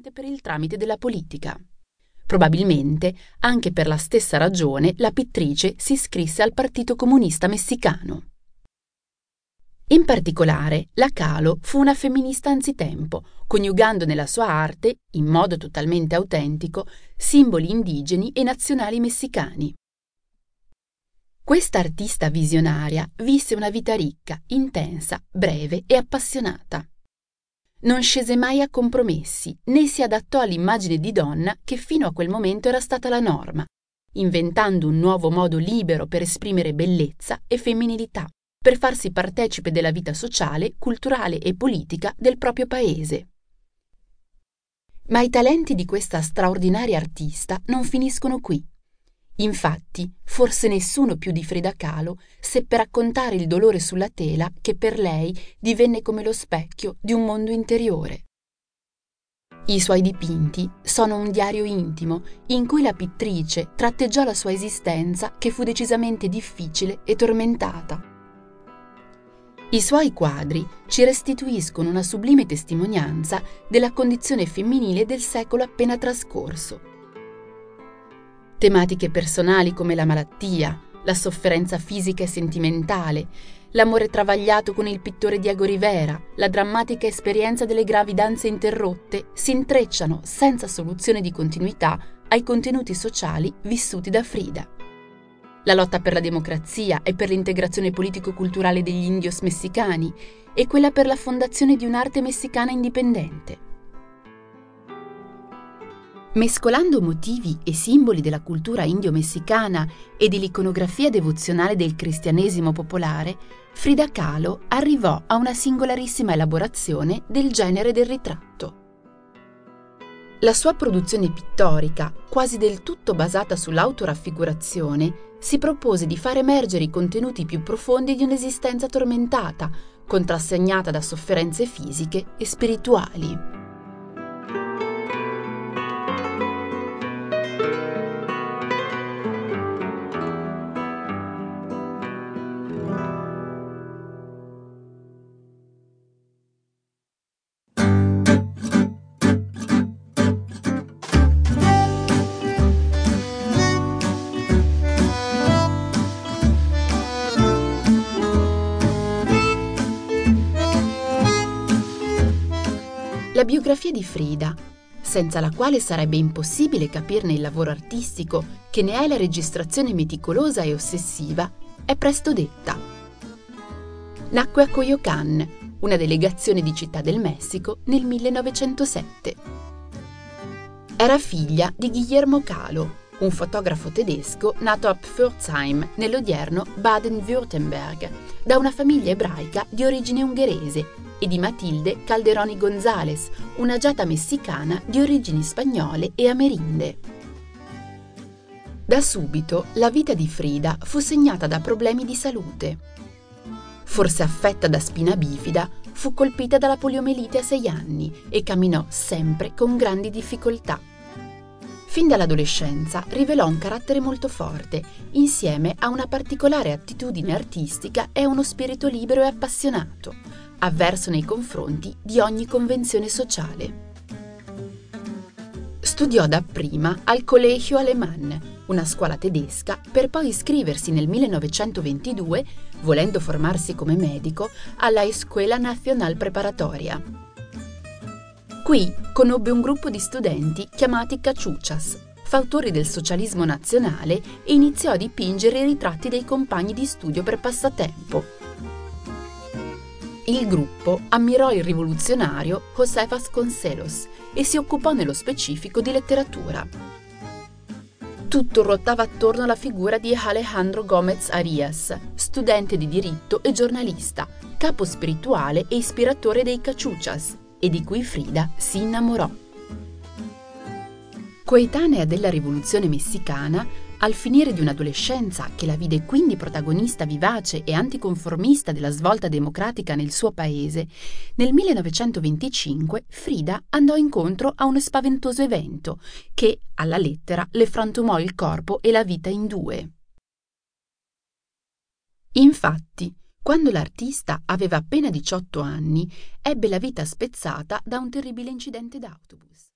esclusivamente per il tramite della politica. Probabilmente, anche per la stessa ragione, la pittrice si iscrisse al Partito Comunista Messicano. In particolare, la Kahlo fu una femminista anzitempo, coniugando nella sua arte, in modo totalmente autentico, simboli indigeni e nazionali messicani. Questa artista visionaria visse una vita ricca, intensa, breve e appassionata. Non scese mai a compromessi, né si adattò all'immagine di donna che fino a quel momento era stata la norma, inventando un nuovo modo libero per esprimere bellezza e femminilità per farsi partecipe della vita sociale, culturale e politica del proprio paese. Ma i talenti di questa straordinaria artista non finiscono qui. Infatti, forse nessuno più di Frida Kahlo seppe raccontare il dolore sulla tela che per lei divenne come lo specchio di un mondo interiore. I suoi dipinti sono un diario intimo in cui la pittrice tratteggiò la sua esistenza che fu decisamente difficile e tormentata. I suoi quadri ci restituiscono una sublime testimonianza della condizione femminile del secolo appena trascorso. Tematiche personali come la malattia, la sofferenza fisica e sentimentale, l'amore travagliato con il pittore Diego Rivera, la drammatica esperienza delle gravidanze interrotte si intrecciano senza soluzione di continuità ai contenuti sociali vissuti da Frida. La lotta per la democrazia e per l'integrazione politico-culturale degli indios messicani e quella per la fondazione di un'arte messicana indipendente. Mescolando motivi e simboli della cultura indio-messicana e dell'iconografia devozionale del cristianesimo popolare, Frida Kahlo arrivò a una singolarissima elaborazione del genere del ritratto. La sua produzione pittorica, quasi del tutto basata sull'autoraffigurazione, si propose di far emergere i contenuti più profondi di un'esistenza tormentata, contrassegnata da sofferenze fisiche e spirituali. La biografia di Frida, senza la quale sarebbe impossibile capirne il lavoro artistico che ne è la registrazione meticolosa e ossessiva, è presto detta. Nacque a Coyoacán, una delegazione di Città del Messico, nel 1907. Era figlia di Guillermo Calo, un fotografo tedesco nato a Pforzheim, nell'odierno Baden-Württemberg, da una famiglia ebraica di origine ungherese e di Matilde Calderoni González, un'agiata messicana di origini spagnole e amerindee. Da subito la vita di Frida fu segnata da problemi di salute. Forse affetta da spina bifida, fu colpita dalla poliomelite a sei anni e camminò sempre con grandi difficoltà. Fin dall'adolescenza rivelò un carattere molto forte, insieme a una particolare attitudine artistica e uno spirito libero e appassionato, avverso nei confronti di ogni convenzione sociale. Studiò dapprima al Collegio Alemán, una scuola tedesca, per poi iscriversi nel 1922, volendo formarsi come medico, alla Escuela Nacional Preparatoria. Qui conobbe un gruppo di studenti chiamati Caciuchas, fautori del socialismo nazionale, e iniziò a dipingere i ritratti dei compagni di studio per passatempo, il gruppo ammirò il rivoluzionario José Vasconcelos e si occupò nello specifico di letteratura. Tutto ruotava attorno alla figura di Alejandro Gómez Arias, studente di diritto e giornalista, capo spirituale e ispiratore dei Caciuchas, e di cui Frida si innamorò. Coetanea della rivoluzione messicana, al finire di un'adolescenza che la vide quindi protagonista vivace e anticonformista della svolta democratica nel suo paese, nel 1925 Frida andò incontro a un spaventoso evento che, alla lettera, le frantumò il corpo e la vita in due. Infatti, quando l'artista aveva appena 18 anni, ebbe la vita spezzata da un terribile incidente d'autobus.